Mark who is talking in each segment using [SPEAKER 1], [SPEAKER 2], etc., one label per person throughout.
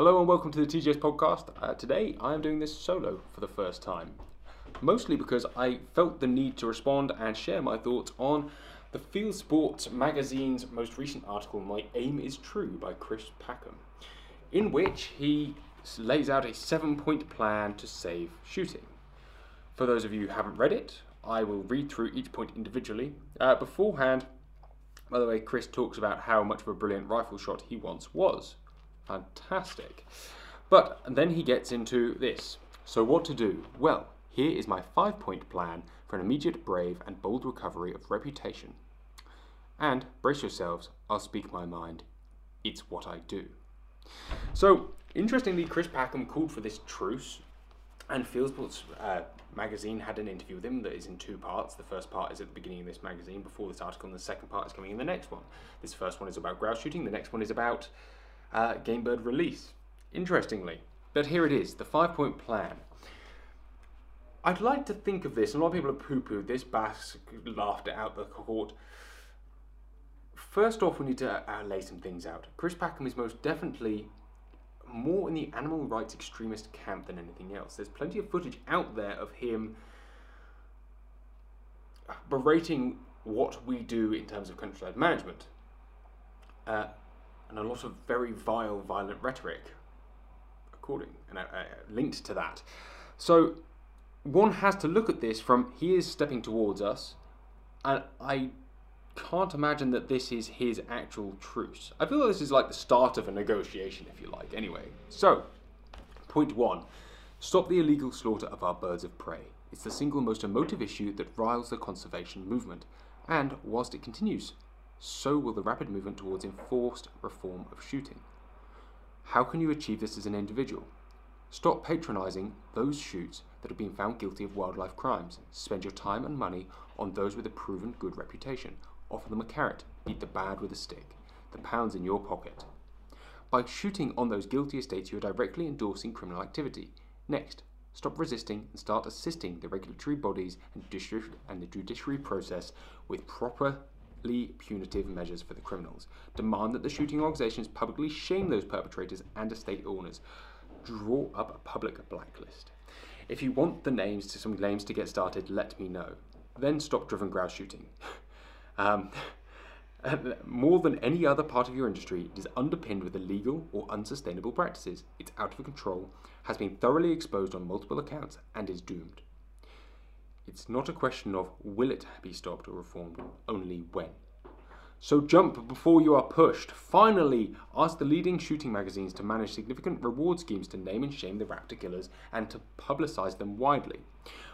[SPEAKER 1] Hello and welcome to the TGS podcast. Uh, today I am doing this solo for the first time, mostly because I felt the need to respond and share my thoughts on the Field Sports magazine's most recent article, My Aim is True, by Chris Packham, in which he lays out a seven point plan to save shooting. For those of you who haven't read it, I will read through each point individually. Uh, beforehand, by the way, Chris talks about how much of a brilliant rifle shot he once was. Fantastic. But then he gets into this. So, what to do? Well, here is my five point plan for an immediate, brave, and bold recovery of reputation. And brace yourselves, I'll speak my mind. It's what I do. So, interestingly, Chris Packham called for this truce, and Field Sports uh, magazine had an interview with him that is in two parts. The first part is at the beginning of this magazine before this article, and the second part is coming in the next one. This first one is about grouse shooting, the next one is about uh, game bird release. Interestingly, but here it is the five point plan. I'd like to think of this, and a lot of people have poo pooed this, BASC laughed it out the court. First off, we need to uh, lay some things out. Chris Packham is most definitely more in the animal rights extremist camp than anything else. There's plenty of footage out there of him berating what we do in terms of countryside management. Uh, and a lot of very vile, violent rhetoric, according and uh, uh, linked to that. So one has to look at this from he is stepping towards us, and I can't imagine that this is his actual truce. I feel like this is like the start of a negotiation, if you like. Anyway, so point one: stop the illegal slaughter of our birds of prey. It's the single most emotive issue that riles the conservation movement, and whilst it continues so will the rapid movement towards enforced reform of shooting. How can you achieve this as an individual? Stop patronising those shoots that have been found guilty of wildlife crimes. Spend your time and money on those with a proven good reputation. Offer them a carrot. Beat the bad with a stick. The pound's in your pocket. By shooting on those guilty estates, you are directly endorsing criminal activity. Next, stop resisting and start assisting the regulatory bodies and, and the judiciary process with proper punitive measures for the criminals. Demand that the shooting organisations publicly shame those perpetrators and estate owners. Draw up a public blacklist. If you want the names to some names to get started, let me know. Then stop driven grouse shooting. um, more than any other part of your industry, it is underpinned with illegal or unsustainable practices. It's out of control, has been thoroughly exposed on multiple accounts, and is doomed. It's not a question of will it be stopped or reformed, only when. So jump before you are pushed. Finally, ask the leading shooting magazines to manage significant reward schemes to name and shame the raptor killers and to publicize them widely.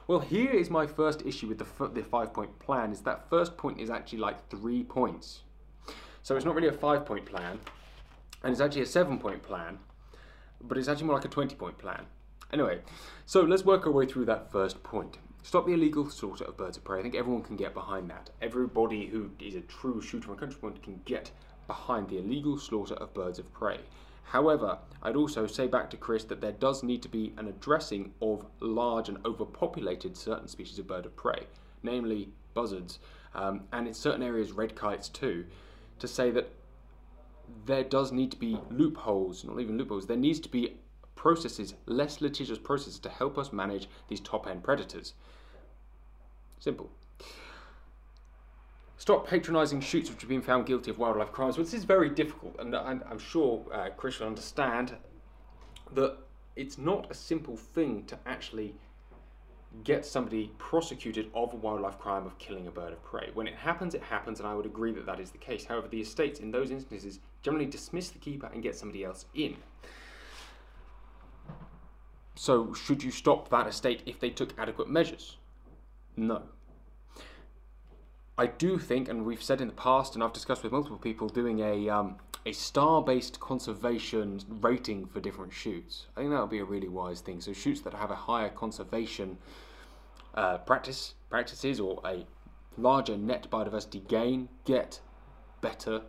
[SPEAKER 1] Well, here is my first issue with the, the five point plan is that first point is actually like three points. So it's not really a five point plan, and it's actually a seven point plan, but it's actually more like a 20 point plan. Anyway, so let's work our way through that first point. Stop the illegal slaughter of birds of prey. I think everyone can get behind that. Everybody who is a true shooter and country point can get behind the illegal slaughter of birds of prey. However, I'd also say back to Chris that there does need to be an addressing of large and overpopulated certain species of bird of prey, namely buzzards, um, and in certain areas red kites too, to say that there does need to be loopholes, not even loopholes, there needs to be processes, less litigious processes to help us manage these top end predators. Simple. Stop patronising shoots which have been found guilty of wildlife crimes. Well, this is very difficult, and I'm, sure uh, Chris will understand that it's not a simple thing to actually get somebody prosecuted of a wildlife crime of killing a bird of prey. When it happens, it happens, and I would agree that that is the case. However, the estates in those instances generally dismiss the keeper and get somebody else in. So, should you stop that estate if they took adequate measures? No. I do think, and we've said in the past, and I've discussed with multiple people, doing a um, a star-based conservation rating for different shoots. I think that would be a really wise thing. So shoots that have a higher conservation uh, practice practices or a larger net biodiversity gain get better.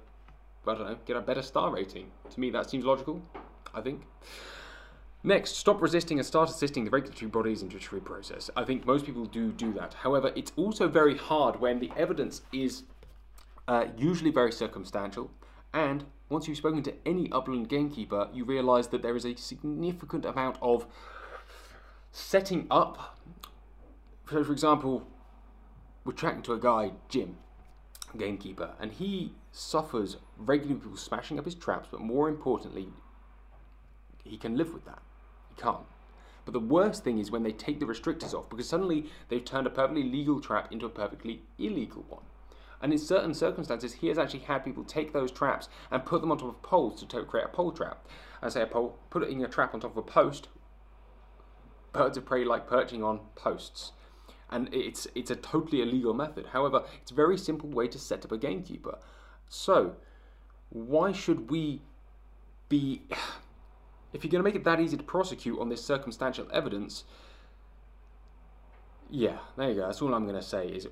[SPEAKER 1] I don't know, get a better star rating. To me, that seems logical. I think. Next, stop resisting and start assisting the regulatory bodies and judiciary process. I think most people do do that. However, it's also very hard when the evidence is uh, usually very circumstantial and once you've spoken to any upland gamekeeper, you realise that there is a significant amount of setting up. So, for example, we're tracking to a guy, Jim, gamekeeper, and he suffers regularly people smashing up his traps, but more importantly, he can live with that. Can't. But the worst thing is when they take the restrictors off, because suddenly they've turned a perfectly legal trap into a perfectly illegal one. And in certain circumstances, he has actually had people take those traps and put them on top of poles to create a pole trap. I say a pole, put it in a trap on top of a post. Birds of prey like perching on posts. And it's, it's a totally illegal method. However, it's a very simple way to set up a gamekeeper. So, why should we be. If you're going to make it that easy to prosecute on this circumstantial evidence, yeah, there you go. That's all I'm going to say. Is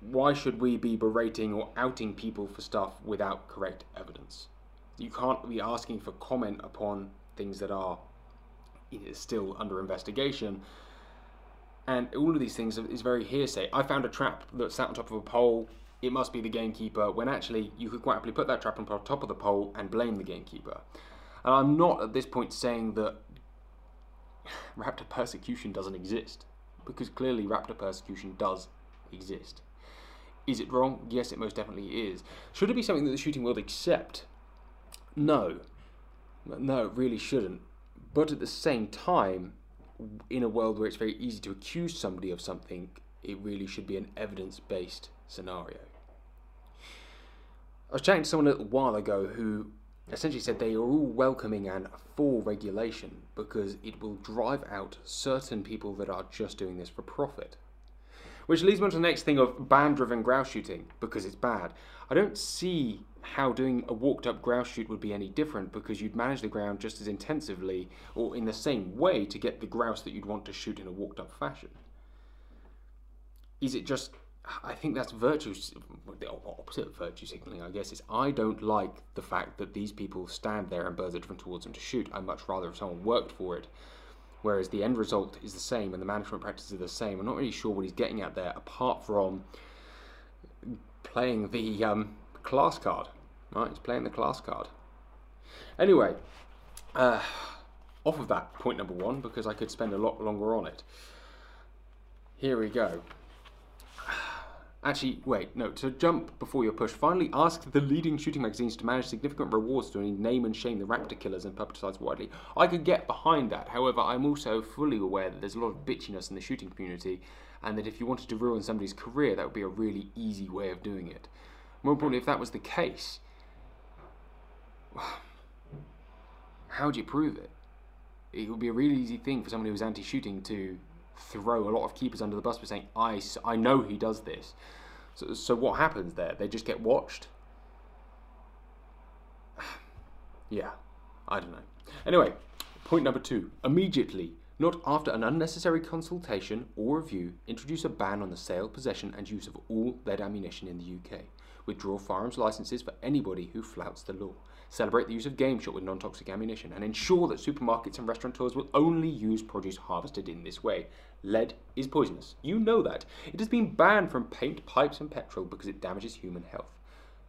[SPEAKER 1] why should we be berating or outing people for stuff without correct evidence? You can't be asking for comment upon things that are still under investigation. And all of these things is very hearsay. I found a trap that sat on top of a pole. It must be the gamekeeper, when actually you could quite happily put that trap on top of the pole and blame the gamekeeper. And I'm not at this point saying that raptor persecution doesn't exist, because clearly raptor persecution does exist. Is it wrong? Yes, it most definitely is. Should it be something that the shooting world accept? No. No, it really shouldn't. But at the same time, in a world where it's very easy to accuse somebody of something, it really should be an evidence based scenario. I was chatting to someone a little while ago who essentially said they are all welcoming and for regulation because it will drive out certain people that are just doing this for profit. Which leads me on to the next thing of band driven grouse shooting, because it's bad. I don't see how doing a walked up grouse shoot would be any different because you'd manage the ground just as intensively or in the same way to get the grouse that you'd want to shoot in a walked up fashion. Is it just. I think that's virtue, the opposite of virtue signaling, I guess, is I don't like the fact that these people stand there and birds are driven towards them to shoot. I'd much rather if someone worked for it whereas the end result is the same and the management practices are the same. I'm not really sure what he's getting at there, apart from playing the um, class card. Right, he's playing the class card. Anyway, uh, off of that point number one, because I could spend a lot longer on it. Here we go. Actually, wait, no, to jump before your push, finally ask the leading shooting magazines to manage significant rewards to name and shame the raptor killers and publicise widely. I could get behind that, however, I'm also fully aware that there's a lot of bitchiness in the shooting community, and that if you wanted to ruin somebody's career, that would be a really easy way of doing it. More importantly, if that was the case, how do you prove it? It would be a really easy thing for someone who was anti shooting to throw a lot of keepers under the bus by saying, I, I know he does this. So, so what happens there? They just get watched? yeah, I don't know. Anyway, point number two. Immediately, not after an unnecessary consultation or review, introduce a ban on the sale, possession, and use of all lead ammunition in the UK. Withdraw firearms licenses for anybody who flouts the law celebrate the use of game shot with non toxic ammunition, and ensure that supermarkets and restaurateurs will only use produce harvested in this way. Lead is poisonous. You know that. It has been banned from paint, pipes, and petrol because it damages human health.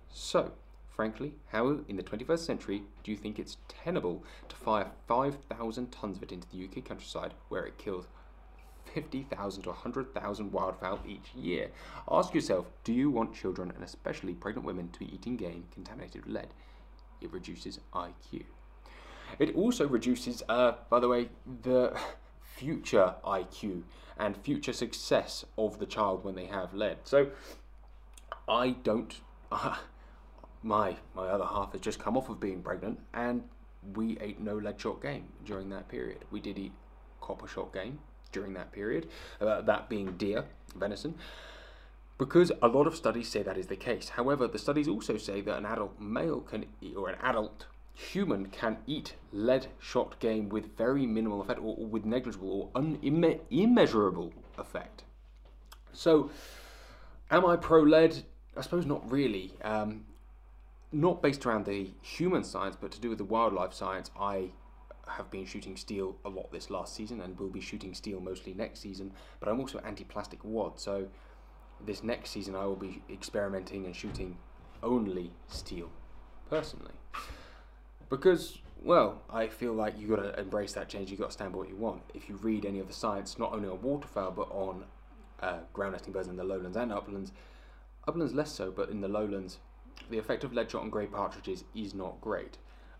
[SPEAKER 1] So, frankly, how in the 21st century do you think it's tenable to fire 5,000 tons of it into the UK countryside where it kills 50,000 to 100,000 wildfowl each year? Ask yourself do you want children, and especially pregnant women, to be eating game contaminated with lead? it reduces IQ. It also reduces, uh, by the way, the future IQ and future success of the child when they have lead. So I don't. Uh, my my other half has just come off of being pregnant, and we ate no lead shot game during that period. We did eat copper shot game during that period, uh, that being deer, venison because a lot of studies say that is the case. However, the studies also say that an adult male can, eat, or an adult human can eat lead shot game with very minimal effect, or, or with negligible or un, imme, immeasurable effect. So, am I pro lead? I suppose not really. Um, not based around the human science, but to do with the wildlife science. I have been shooting steel a lot this last season, and will be shooting steel mostly next season. But I'm also anti-plastic wad, so this next season I will be experimenting and shooting only steel, personally. Because, well, I feel like you've got to embrace that change, you've got to stand by what you want. If you read any of the science, not only on waterfowl, but on uh, ground nesting birds in the lowlands and uplands, uplands less so, but in the lowlands, the effect of lead shot on grey partridges is not great.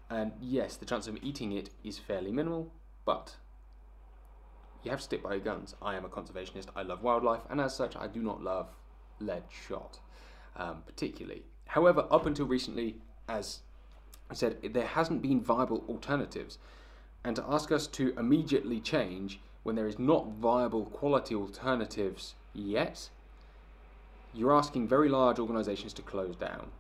[SPEAKER 1] And yes, the chance of eating it is fairly minimal, but you have to stick by your guns. I am a conservationist, I love wildlife, and as such, I do not love lead shot, um, particularly. However, up until recently, as Said, there hasn't been viable alternatives. And to ask us to immediately change when there is not viable quality alternatives yet, you're asking very large organisations to close down.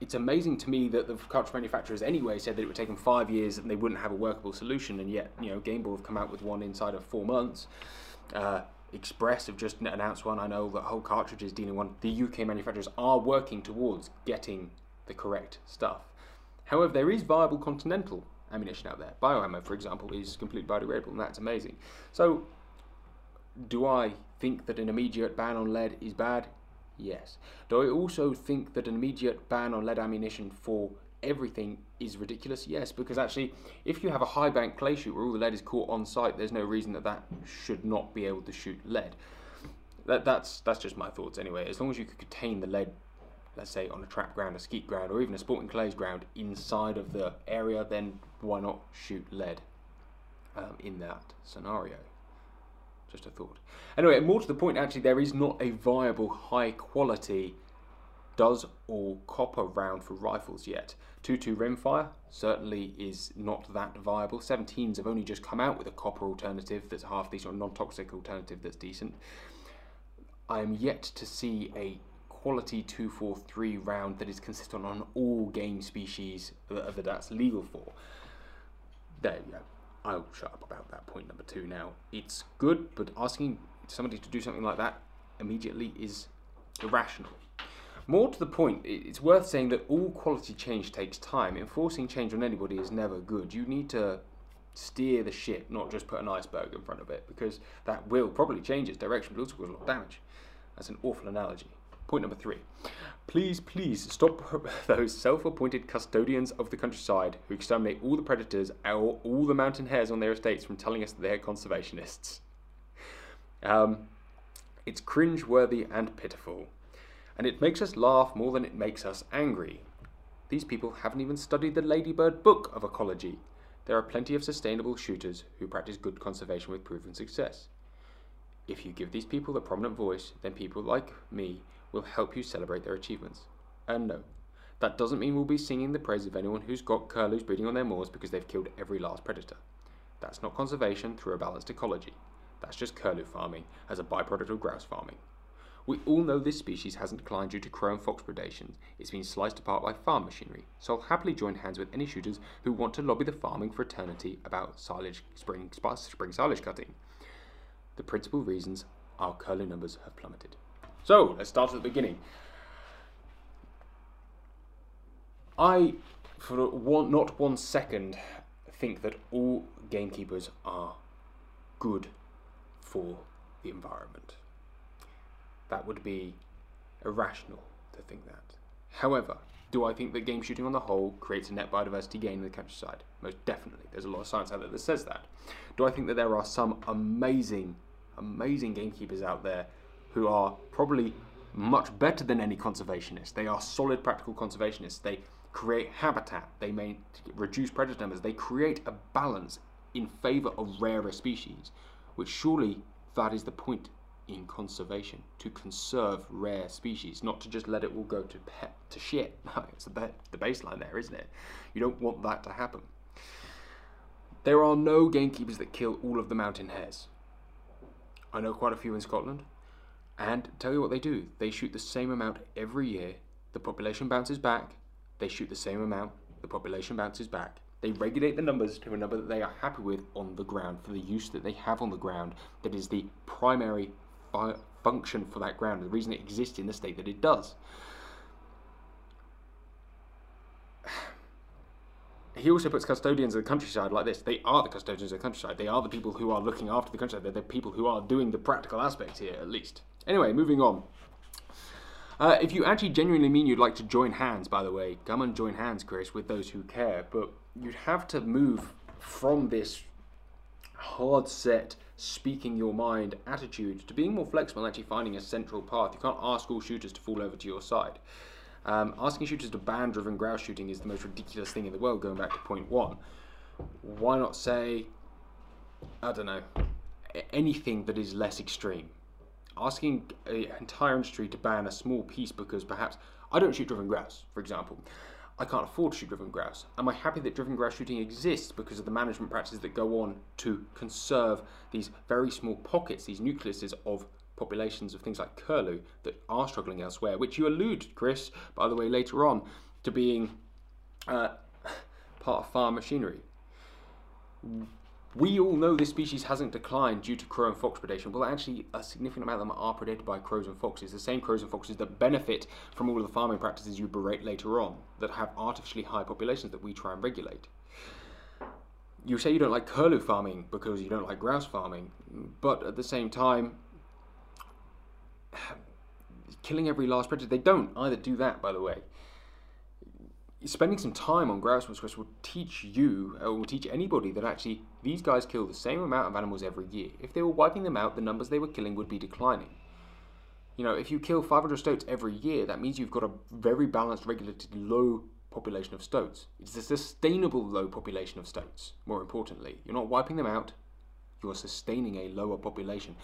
[SPEAKER 1] It's amazing to me that the cartridge manufacturers anyway said that it would take them five years and they wouldn't have a workable solution, and yet you know Gamebore have come out with one inside of four months. Uh, Express have just announced one. I know that Hull Cartridge is dealing one. The UK manufacturers are working towards getting the correct stuff. However, there is viable continental ammunition out there. Bioammo, for example, is completely biodegradable, and that's amazing. So, do I think that an immediate ban on lead is bad? Yes. Do I also think that an immediate ban on lead ammunition for everything is ridiculous? Yes, because actually, if you have a high bank clay shoot where all the lead is caught on site, there's no reason that that should not be able to shoot lead. That, that's that's just my thoughts anyway. As long as you could contain the lead, let's say on a trap ground, a skeet ground, or even a sporting clays ground inside of the area, then why not shoot lead um, in that scenario? Just a thought. Anyway, more to the point, actually, there is not a viable high quality does all copper round for rifles yet. 2-2 rimfire certainly is not that viable. 17s have only just come out with a copper alternative that's half decent, or non-toxic alternative that's decent. I am yet to see a quality 243 round that is consistent on all game species that that's legal for. There you go. I'll shut up about that point number two now. It's good, but asking somebody to do something like that immediately is irrational. More to the point, it's worth saying that all quality change takes time. Enforcing change on anybody is never good. You need to steer the ship, not just put an iceberg in front of it, because that will probably change its direction, but also cause a lot of damage. That's an awful analogy. Point number three. Please, please stop those self appointed custodians of the countryside who exterminate all the predators or all the mountain hares on their estates from telling us they're conservationists. Um, it's cringe-worthy and pitiful, and it makes us laugh more than it makes us angry. These people haven't even studied the Ladybird book of ecology. There are plenty of sustainable shooters who practice good conservation with proven success. If you give these people a prominent voice, then people like me will help you celebrate their achievements. And no, that doesn't mean we'll be singing the praise of anyone who's got curlews breeding on their moors because they've killed every last predator. That's not conservation through a balanced ecology. That's just curlew farming as a byproduct of grouse farming. We all know this species hasn't declined due to crow and fox predations. It's been sliced apart by farm machinery, so I'll happily join hands with any shooters who want to lobby the farming fraternity about silage spring, spring silage cutting. The principal reasons our curlew numbers have plummeted. So let's start at the beginning. I, for one, not one second, think that all gamekeepers are good for the environment. That would be irrational to think that. However, do I think that game shooting on the whole creates a net biodiversity gain in the countryside? Most definitely. There's a lot of science out there that says that. Do I think that there are some amazing, amazing gamekeepers out there who are probably much better than any conservationist. They are solid practical conservationists. They create habitat. They may reduce predator numbers. They create a balance in favor of rarer species, which surely that is the point in conservation to conserve rare species, not to just let it all go to pet to shit. It's the, the baseline there, isn't it? You don't want that to happen. There are no gamekeepers that kill all of the mountain hares. I know quite a few in Scotland. And tell you what they do they shoot the same amount every year. The population bounces back. They shoot the same amount. The population bounces back. They regulate the numbers to a number that they are happy with on the ground for the use that they have on the ground. That is the primary function for that ground, the reason it exists in the state that it does. He also puts custodians of the countryside like this. They are the custodians of the countryside. They are the people who are looking after the countryside. They're the people who are doing the practical aspects here, at least. Anyway, moving on. Uh, if you actually genuinely mean you'd like to join hands, by the way, come and join hands, Chris, with those who care. But you'd have to move from this hard set, speaking your mind attitude to being more flexible and actually finding a central path. You can't ask all shooters to fall over to your side. Um, asking shooters to ban driven grouse shooting is the most ridiculous thing in the world, going back to point one. Why not say, I don't know, anything that is less extreme? Asking an entire industry to ban a small piece because perhaps I don't shoot driven grouse, for example. I can't afford to shoot driven grouse. Am I happy that driven grouse shooting exists because of the management practices that go on to conserve these very small pockets, these nucleuses of populations of things like curlew that are struggling elsewhere, which you allude, Chris, by the way, later on, to being uh, part of farm machinery. We all know this species hasn't declined due to crow and fox predation. Well, actually, a significant amount of them are predated by crows and foxes. The same crows and foxes that benefit from all of the farming practices you berate later on, that have artificially high populations that we try and regulate. You say you don't like curlew farming because you don't like grouse farming, but at the same time, killing every last predator, they don't either do that, by the way spending some time on grouse whiskers will teach you, uh, or will teach anybody that actually these guys kill the same amount of animals every year. If they were wiping them out, the numbers they were killing would be declining. You know, if you kill 500 stoats every year, that means you've got a very balanced, regulated, low population of stoats. It's a sustainable low population of stoats, more importantly. You're not wiping them out, you're sustaining a lower population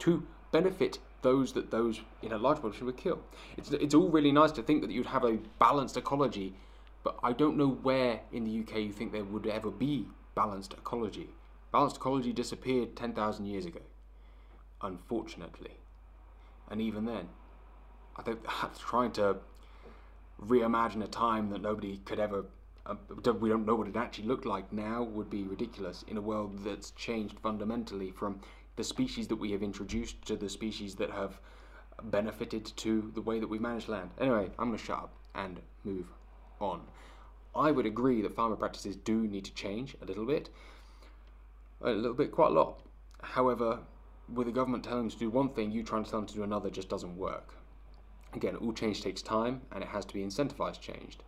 [SPEAKER 1] to benefit those that those in a large population would kill. It's, it's all really nice to think that you'd have a balanced ecology but I don't know where in the UK you think there would ever be balanced ecology. Balanced ecology disappeared 10,000 years ago, unfortunately. And even then, I think trying to reimagine a time that nobody could ever, uh, we don't know what it actually looked like now, would be ridiculous in a world that's changed fundamentally from the species that we have introduced to the species that have benefited to the way that we manage land. Anyway, I'm going to shut up and move on. I would agree that farmer practices do need to change a little bit, a little bit, quite a lot. However, with the government telling them to do one thing, you trying to tell them to do another just doesn't work. Again, all change takes time and it has to be incentivized changed.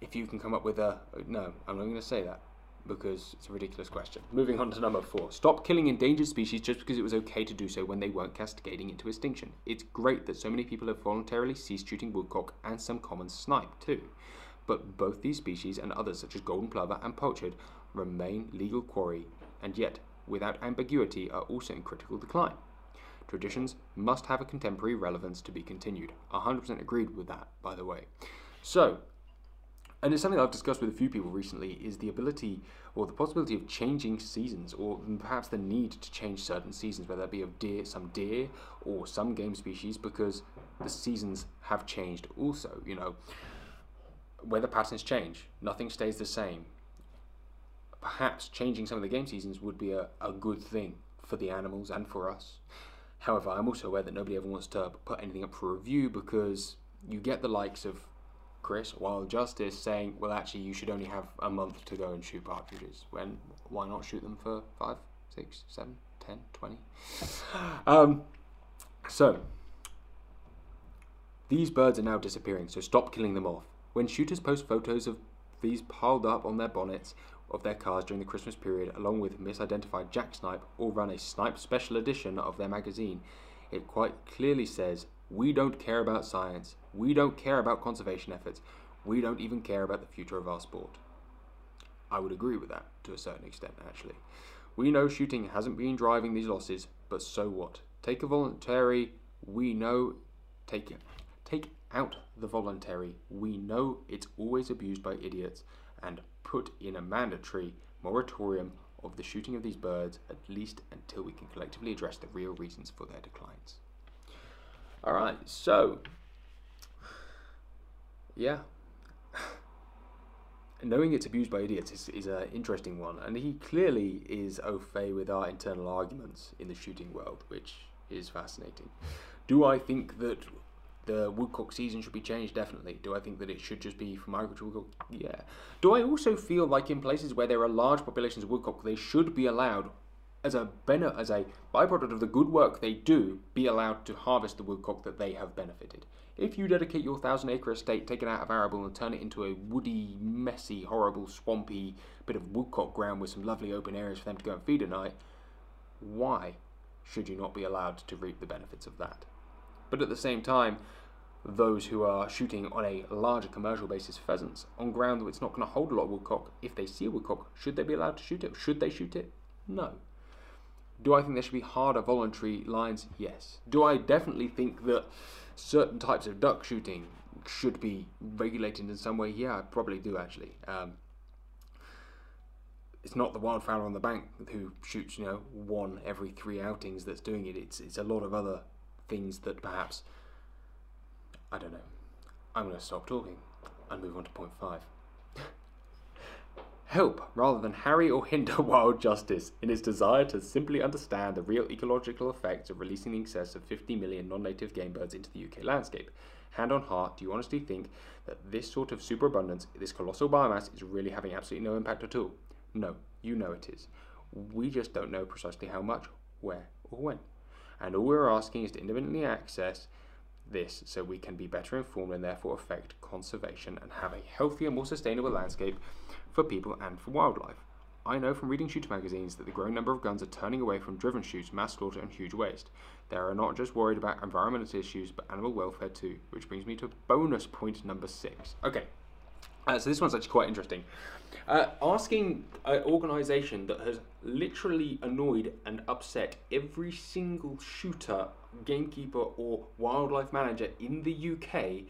[SPEAKER 1] If you can come up with a no, I'm not going to say that because it's a ridiculous question. Moving on to number four. Stop killing endangered species just because it was okay to do so when they weren't cascading into extinction. It's great that so many people have voluntarily ceased shooting woodcock and some common snipe too. But both these species and others such as golden plover and pochard remain legal quarry and yet, without ambiguity, are also in critical decline. Traditions must have a contemporary relevance to be continued. 100% agreed with that, by the way. So, and it's something I've discussed with a few people recently is the ability or the possibility of changing seasons or perhaps the need to change certain seasons whether that be of deer some deer or some game species because the seasons have changed also you know. Weather patterns change. Nothing stays the same. Perhaps changing some of the game seasons would be a, a good thing for the animals and for us. However i'm also aware that nobody ever wants to put anything up for review because you get the likes of Chris Wild Justice saying, well, actually, you should only have a month to go and shoot partridges. When why not shoot them for five, six, seven, ten, twenty? Um, so these birds are now disappearing. So stop killing them off. When shooters post photos of these piled up on their bonnets of their cars during the Christmas period, along with misidentified jack snipe, or run a snipe special edition of their magazine, it quite clearly says we don't care about science. We don't care about conservation efforts. We don't even care about the future of our sport. I would agree with that to a certain extent, actually. We know shooting hasn't been driving these losses, but so what? Take a voluntary, we know, take it. Take out the voluntary, we know it's always abused by idiots, and put in a mandatory moratorium of the shooting of these birds, at least until we can collectively address the real reasons for their declines. All right, so yeah, knowing it's abused by idiots is, is an interesting one, and he clearly is au fait with our internal arguments in the shooting world, which is fascinating. Do I think that the woodcock season should be changed? Definitely. Do I think that it should just be for migratory woodcock? Yeah. Do I also feel like in places where there are large populations of woodcock, they should be allowed as a as a byproduct of the good work they do, be allowed to harvest the woodcock that they have benefited. If you dedicate your thousand acre estate, take it out of arable, and turn it into a woody, messy, horrible, swampy bit of woodcock ground with some lovely open areas for them to go and feed at night, why should you not be allowed to reap the benefits of that? But at the same time, those who are shooting on a larger commercial basis pheasants on ground that it's not going to hold a lot of woodcock, if they see a woodcock, should they be allowed to shoot it? Should they shoot it? No. Do I think there should be harder voluntary lines? Yes. Do I definitely think that certain types of duck shooting should be regulated in some way? Yeah, I probably do actually. Um, it's not the wildfowler on the bank who shoots, you know, one every three outings that's doing it. It's it's a lot of other things that perhaps I don't know. I'm going to stop talking and move on to point five. Help rather than harry or hinder wild justice in its desire to simply understand the real ecological effects of releasing in excess of 50 million non native game birds into the UK landscape. Hand on heart, do you honestly think that this sort of superabundance, this colossal biomass, is really having absolutely no impact at all? No, you know it is. We just don't know precisely how much, where, or when. And all we're asking is to independently access this so we can be better informed and therefore affect conservation and have a healthier, more sustainable landscape for people and for wildlife. I know from reading shooter magazines that the growing number of guns are turning away from driven shoots, mass slaughter, and huge waste. They are not just worried about environmental issues, but animal welfare too, which brings me to bonus point number six. Okay, uh, so this one's actually quite interesting. Uh, asking an organisation that has literally annoyed and upset every single shooter, gamekeeper, or wildlife manager in the UK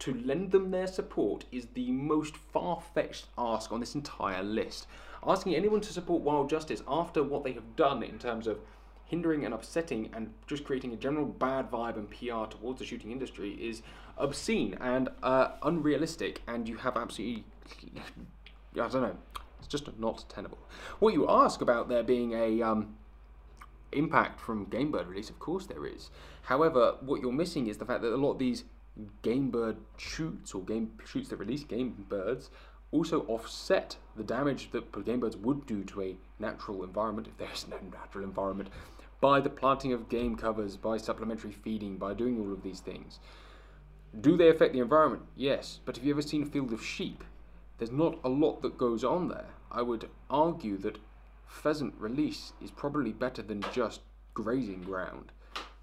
[SPEAKER 1] to lend them their support is the most far fetched ask on this entire list. Asking anyone to support wild justice after what they have done in terms of hindering and upsetting and just creating a general bad vibe and PR towards the shooting industry is obscene and uh, unrealistic, and you have absolutely, I don't know, it's just not tenable. What you ask about there being a um, impact from game bird release, of course there is. However, what you're missing is the fact that a lot of these game bird shoots or game shoots that release game birds also offset the damage that game birds would do to a natural environment if there is no natural environment by the planting of game covers, by supplementary feeding, by doing all of these things. Do they affect the environment? Yes. But have you ever seen a field of sheep? There's not a lot that goes on there. I would argue that pheasant release is probably better than just grazing ground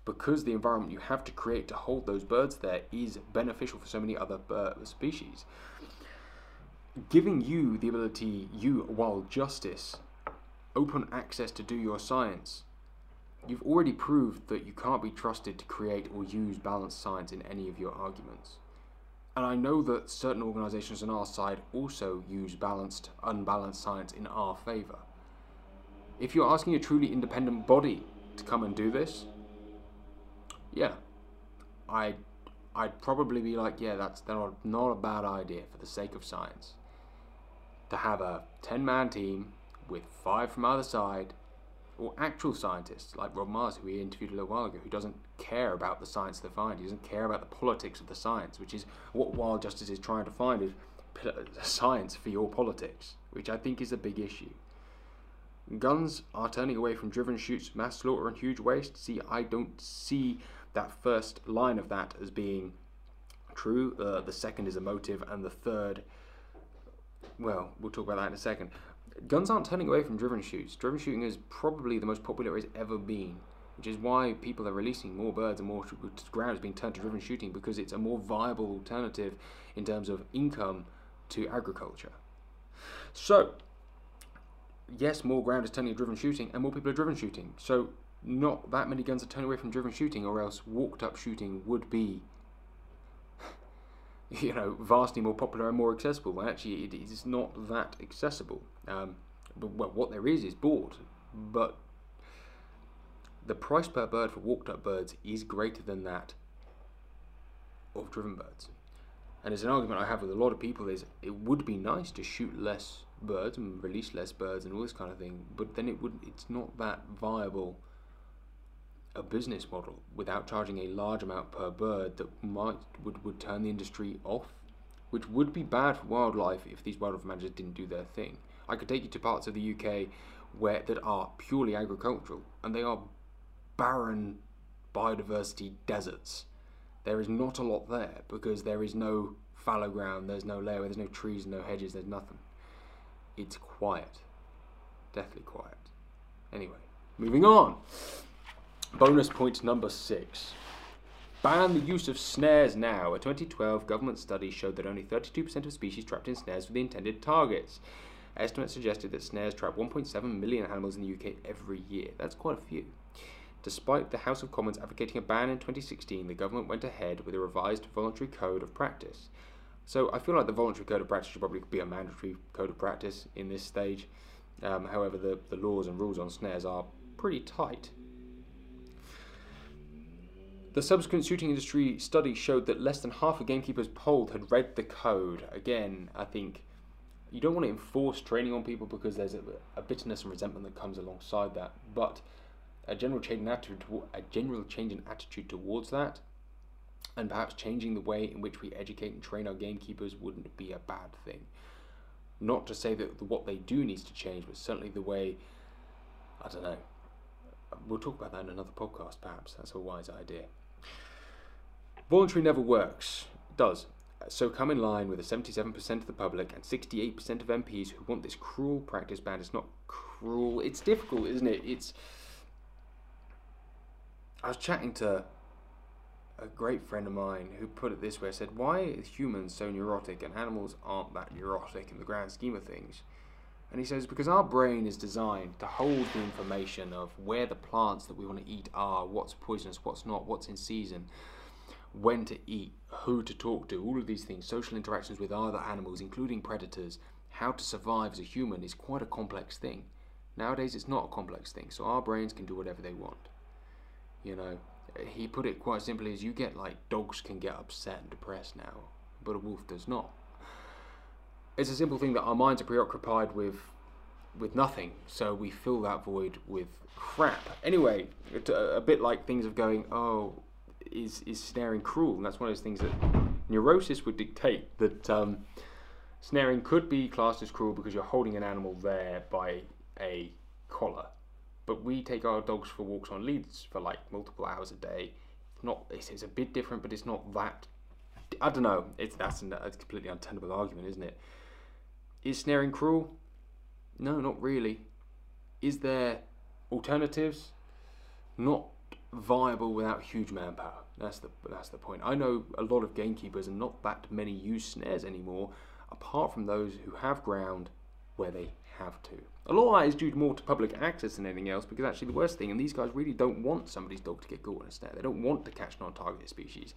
[SPEAKER 1] because the environment you have to create to hold those birds there is beneficial for so many other bird uh, species. Giving you the ability, you wild justice, open access to do your science, You've already proved that you can't be trusted to create or use balanced science in any of your arguments. And I know that certain organisations on our side also use balanced, unbalanced science in our favour. If you're asking a truly independent body to come and do this, yeah, I, I'd probably be like, yeah, that's not, not a bad idea for the sake of science. To have a 10 man team with five from either side or actual scientists like Rob Mars, who we interviewed a little while ago, who doesn't care about the science they find. He doesn't care about the politics of the science, which is what Wild Justice is trying to find is science for your politics, which I think is a big issue. Guns are turning away from driven shoots, mass slaughter, and huge waste. See, I don't see that first line of that as being true. Uh, the second is emotive, and the third, well, we'll talk about that in a second guns aren't turning away from driven shoots. Driven shooting is probably the most popular it's ever been, which is why people are releasing more birds and more ground is being turned to driven shooting because it's a more viable alternative in terms of income to agriculture. So, yes, more ground is turning to driven shooting, and more people are driven shooting. So, not that many guns are turning away from driven shooting, or else walked up shooting would be you know, vastly more popular and more accessible. When actually, it is not that accessible. Um, but well, what there is is bought, but the price per bird for walked up birds is greater than that of driven birds. And it's an argument I have with a lot of people is it would be nice to shoot less birds and release less birds and all this kind of thing, but then it would it's not that viable a business model without charging a large amount per bird that might would, would turn the industry off, which would be bad for wildlife if these wildlife managers didn't do their thing. I could take you to parts of the UK where that are purely agricultural, and they are barren biodiversity deserts. There is not a lot there because there is no fallow ground, there's no layer, there's no trees, no hedges, there's nothing. It's quiet. Deathly quiet. Anyway, moving on. Bonus point number six. Ban the use of snares now. A 2012 government study showed that only 32% of species trapped in snares were the intended targets. Estimates suggested that snares trap 1.7 million animals in the UK every year. That's quite a few. Despite the House of Commons advocating a ban in 2016, the government went ahead with a revised voluntary code of practice. So I feel like the voluntary code of practice should probably be a mandatory code of practice in this stage. Um, however, the, the laws and rules on snares are pretty tight. The subsequent shooting industry study showed that less than half of gamekeepers polled had read the code. Again, I think you don't want to enforce training on people because there's a, a bitterness and resentment that comes alongside that. But a general change in attitude, a general change in attitude towards that and perhaps changing the way in which we educate and train our gamekeepers wouldn't be a bad thing. Not to say that what they do needs to change, but certainly the way, I don't know. We'll talk about that in another podcast, perhaps. That's a wise idea. Voluntary never works. Does. So come in line with the 77% of the public and 68% of MPs who want this cruel practice banned. It's not cruel. It's difficult, isn't it? It's. I was chatting to a great friend of mine who put it this way said, Why are humans so neurotic and animals aren't that neurotic in the grand scheme of things? And he says, Because our brain is designed to hold the information of where the plants that we want to eat are, what's poisonous, what's not, what's in season, when to eat, who to talk to, all of these things, social interactions with other animals, including predators, how to survive as a human is quite a complex thing. Nowadays, it's not a complex thing, so our brains can do whatever they want. You know, he put it quite simply as you get like dogs can get upset and depressed now, but a wolf does not. It's a simple thing that our minds are preoccupied with with nothing, so we fill that void with crap. Anyway, a, a bit like things of going, oh, is is snaring cruel? And that's one of those things that neurosis would dictate that um, snaring could be classed as cruel because you're holding an animal there by a collar but we take our dogs for walks on leads for like multiple hours a day. Not it's, it's a bit different, but it's not that. I don't know. It's that's a completely untenable argument, isn't it? Is snaring cruel? No, not really. Is there alternatives? Not viable without huge manpower. That's the that's the point. I know a lot of gamekeepers and not that many use snares anymore, apart from those who have ground where they have to. A lot of that is due more to public access than anything else, because actually the worst thing, and these guys really don't want somebody's dog to get caught in a snare. They don't want to catch non-targeted species.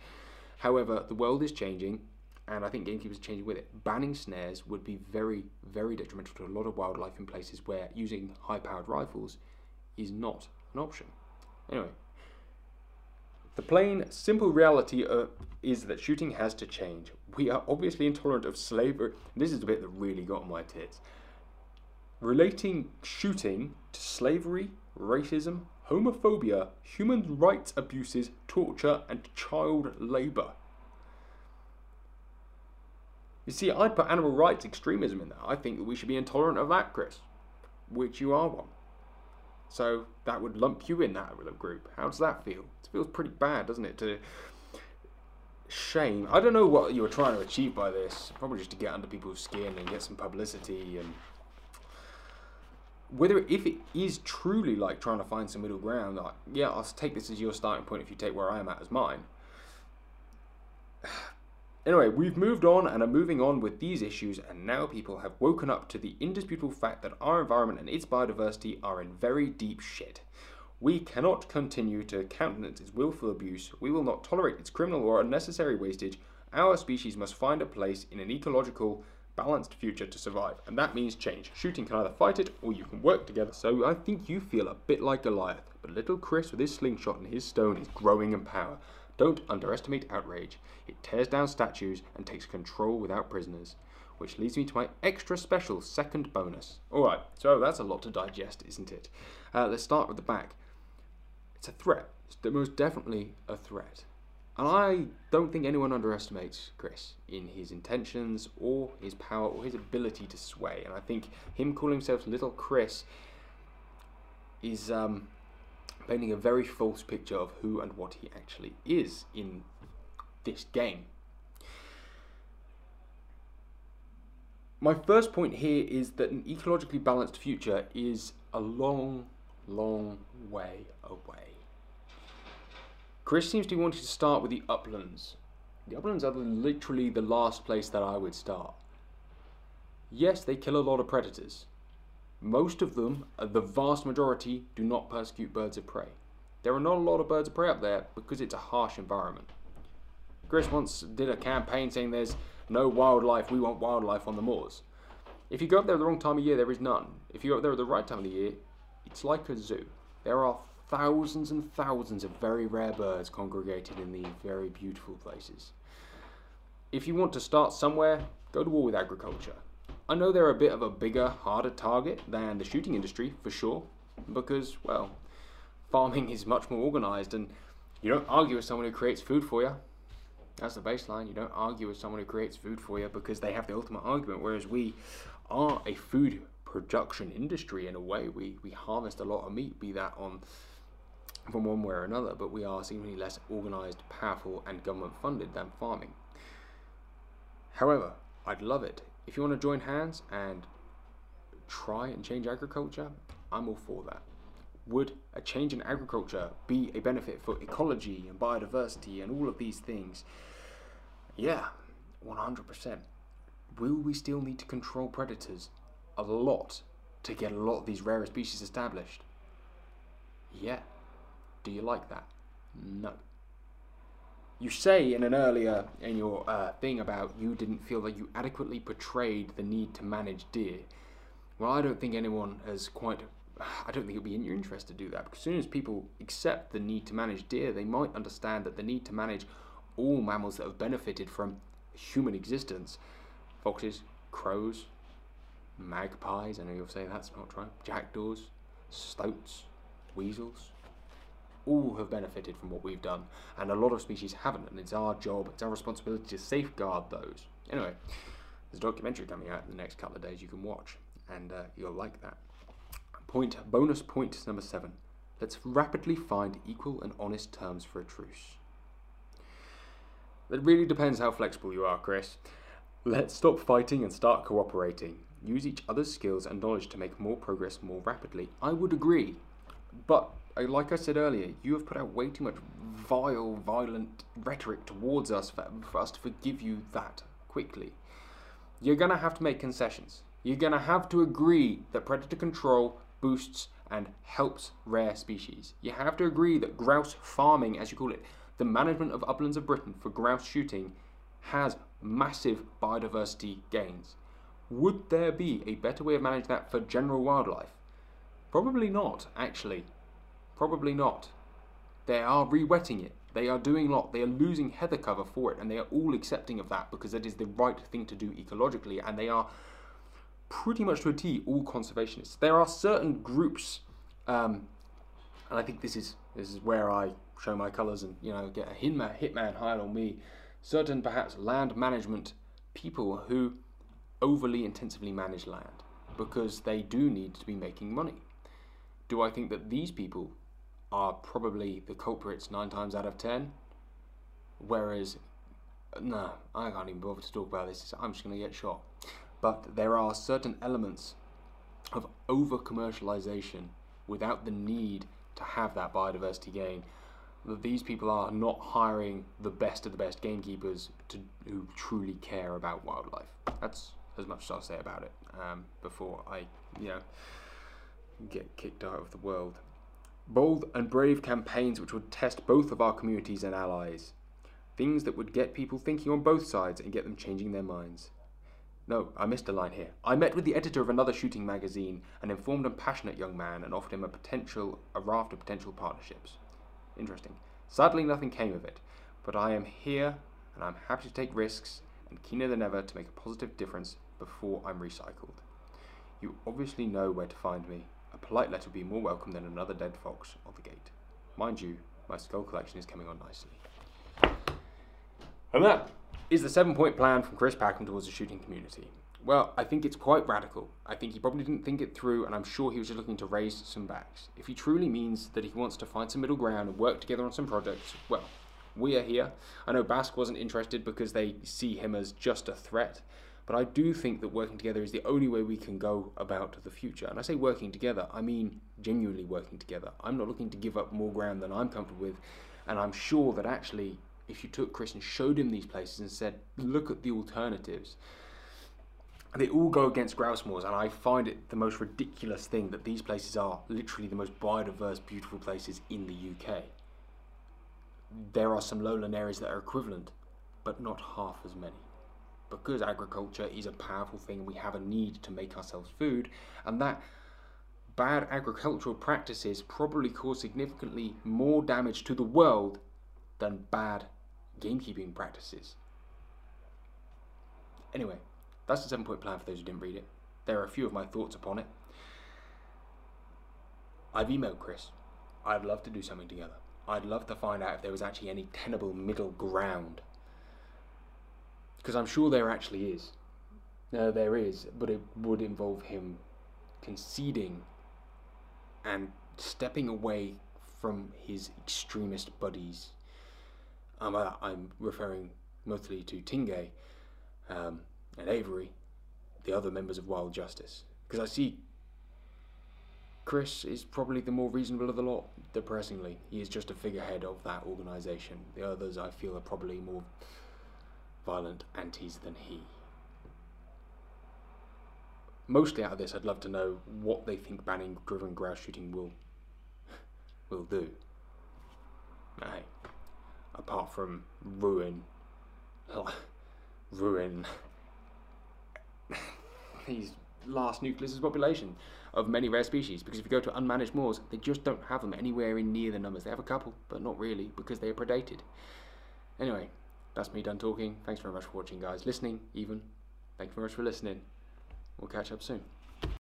[SPEAKER 1] However, the world is changing, and I think gamekeepers are changing with it. Banning snares would be very, very detrimental to a lot of wildlife in places where using high-powered rifles is not an option. Anyway, the plain, simple reality uh, is that shooting has to change. We are obviously intolerant of slavery. This is the bit that really got my tits relating shooting to slavery, racism, homophobia, human rights abuses, torture, and child labour. You see, I'd put animal rights extremism in there. I think that we should be intolerant of that, Chris, which you are one. So that would lump you in that group. How does that feel? It feels pretty bad, doesn't it? To shame. I don't know what you were trying to achieve by this. Probably just to get under people's skin and get some publicity and whether if it is truly like trying to find some middle ground, like yeah, I'll take this as your starting point if you take where I am at as mine. Anyway, we've moved on and are moving on with these issues, and now people have woken up to the indisputable fact that our environment and its biodiversity are in very deep shit. We cannot continue to countenance its willful abuse. We will not tolerate its criminal or unnecessary wastage. Our species must find a place in an ecological balanced future to survive, and that means change. Shooting can either fight it or you can work together. So I think you feel a bit like Goliath, but little Chris with his slingshot and his stone is growing in power. Don't underestimate outrage. It tears down statues and takes control without prisoners. Which leads me to my extra special second bonus. Alright, so that's a lot to digest, isn't it? Uh, let's start with the back. It's a threat. It's most definitely a threat. And I don't think anyone underestimates Chris in his intentions or his power or his ability to sway. And I think him calling himself Little Chris is um, painting a very false picture of who and what he actually is in this game. My first point here is that an ecologically balanced future is a long, long way away. Chris seems to be wanting to start with the uplands. The uplands are literally the last place that I would start. Yes, they kill a lot of predators. Most of them, uh, the vast majority, do not persecute birds of prey. There are not a lot of birds of prey up there because it's a harsh environment. Chris once did a campaign saying there's no wildlife, we want wildlife on the moors. If you go up there at the wrong time of year, there is none. If you go up there at the right time of the year, it's like a zoo. There are thousands and thousands of very rare birds congregated in these very beautiful places. If you want to start somewhere, go to war with agriculture. I know they're a bit of a bigger, harder target than the shooting industry, for sure, because, well, farming is much more organised and you don't argue with someone who creates food for you. That's the baseline. You don't argue with someone who creates food for you because they have the ultimate argument, whereas we are a food production industry in a way. We, we harvest a lot of meat, be that on from one way or another, but we are seemingly less organised, powerful, and government funded than farming. However, I'd love it. If you want to join hands and try and change agriculture, I'm all for that. Would a change in agriculture be a benefit for ecology and biodiversity and all of these things? Yeah, 100%. Will we still need to control predators? A lot to get a lot of these rarer species established? Yeah. Do you like that? No. You say in an earlier in your uh, thing about you didn't feel that you adequately portrayed the need to manage deer. Well, I don't think anyone has quite. I don't think it'll be in your interest to do that because as soon as people accept the need to manage deer, they might understand that the need to manage all mammals that have benefited from human existence foxes, crows, magpies. I know you'll say that's not true. Jackdaws, stoats, weasels, all have benefited from what we've done, and a lot of species haven't, and it's our job, it's our responsibility to safeguard those. Anyway, there's a documentary coming out in the next couple of days you can watch, and uh, you'll like that. Point bonus point number seven. Let's rapidly find equal and honest terms for a truce. It really depends how flexible you are, Chris. Let's stop fighting and start cooperating. Use each other's skills and knowledge to make more progress more rapidly. I would agree. But uh, like I said earlier, you have put out way too much vile, violent rhetoric towards us for, for us to forgive you that quickly. You're going to have to make concessions. You're going to have to agree that predator control boosts and helps rare species. You have to agree that grouse farming, as you call it, the management of uplands of Britain for grouse shooting, has massive biodiversity gains. Would there be a better way of managing that for general wildlife? Probably not, actually. Probably not. They are re-wetting it. They are doing a lot. They are losing heather cover for it, and they are all accepting of that because that is the right thing to do ecologically, and they are pretty much to a T all conservationists. There are certain groups, um, and I think this is this is where I show my colours and you know get a hitman, hitman hired on me. Certain perhaps land management people who overly intensively manage land because they do need to be making money. Do I think that these people are probably the culprits nine times out of ten. Whereas, no, I can't even bother to talk about this. I'm just going to get shot. But there are certain elements of over commercialization without the need to have that biodiversity gain. That these people are not hiring the best of the best gamekeepers to, who truly care about wildlife. That's as much as I'll say about it um, before I, you know, get kicked out of the world. Bold and brave campaigns which would test both of our communities and allies. Things that would get people thinking on both sides and get them changing their minds. No, I missed a line here. I met with the editor of another shooting magazine, an informed and passionate young man, and offered him a potential a raft of potential partnerships. Interesting. Sadly nothing came of it, but I am here and I'm happy to take risks and keener than ever to make a positive difference before I'm recycled. You obviously know where to find me. A polite letter would be more welcome than another dead fox on the gate. Mind you, my skull collection is coming on nicely. And that is the seven point plan from Chris Packham towards the shooting community. Well, I think it's quite radical. I think he probably didn't think it through, and I'm sure he was just looking to raise some backs. If he truly means that he wants to find some middle ground and work together on some projects, well, we are here. I know BASC wasn't interested because they see him as just a threat, but I do think that working together is the only way we can go about the future. And I say working together, I mean genuinely working together. I'm not looking to give up more ground than I'm comfortable with, and I'm sure that actually, if you took Chris and showed him these places and said, look at the alternatives, they all go against grouse moors, and I find it the most ridiculous thing that these places are literally the most biodiverse, beautiful places in the UK. There are some lowland areas that are equivalent, but not half as many. Because agriculture is a powerful thing, we have a need to make ourselves food, and that bad agricultural practices probably cause significantly more damage to the world than bad gamekeeping practices. Anyway, that's the seven point plan for those who didn't read it. There are a few of my thoughts upon it. I've emailed Chris. I'd love to do something together. I'd love to find out if there was actually any tenable middle ground. Because I'm sure there actually is. No, there is, but it would involve him conceding and stepping away from his extremist buddies. Um, I, I'm referring mostly to Tingay um, and Avery, the other members of Wild Justice. Because I see Chris is probably the more reasonable of the lot, depressingly. He is just a figurehead of that organisation. The others, I feel, are probably more violent antis than he. Mostly out of this, I'd love to know what they think banning driven grouse shooting will will do. Hey, apart from ruin, ruin these last nucleus population of many rare species. Because if you go to unmanaged moors, they just don't have them anywhere in near the numbers. They have a couple, but not really because they are predated. Anyway, that's me done talking. Thanks very much for watching, guys. Listening, even. Thank you very much for listening. We'll catch up soon.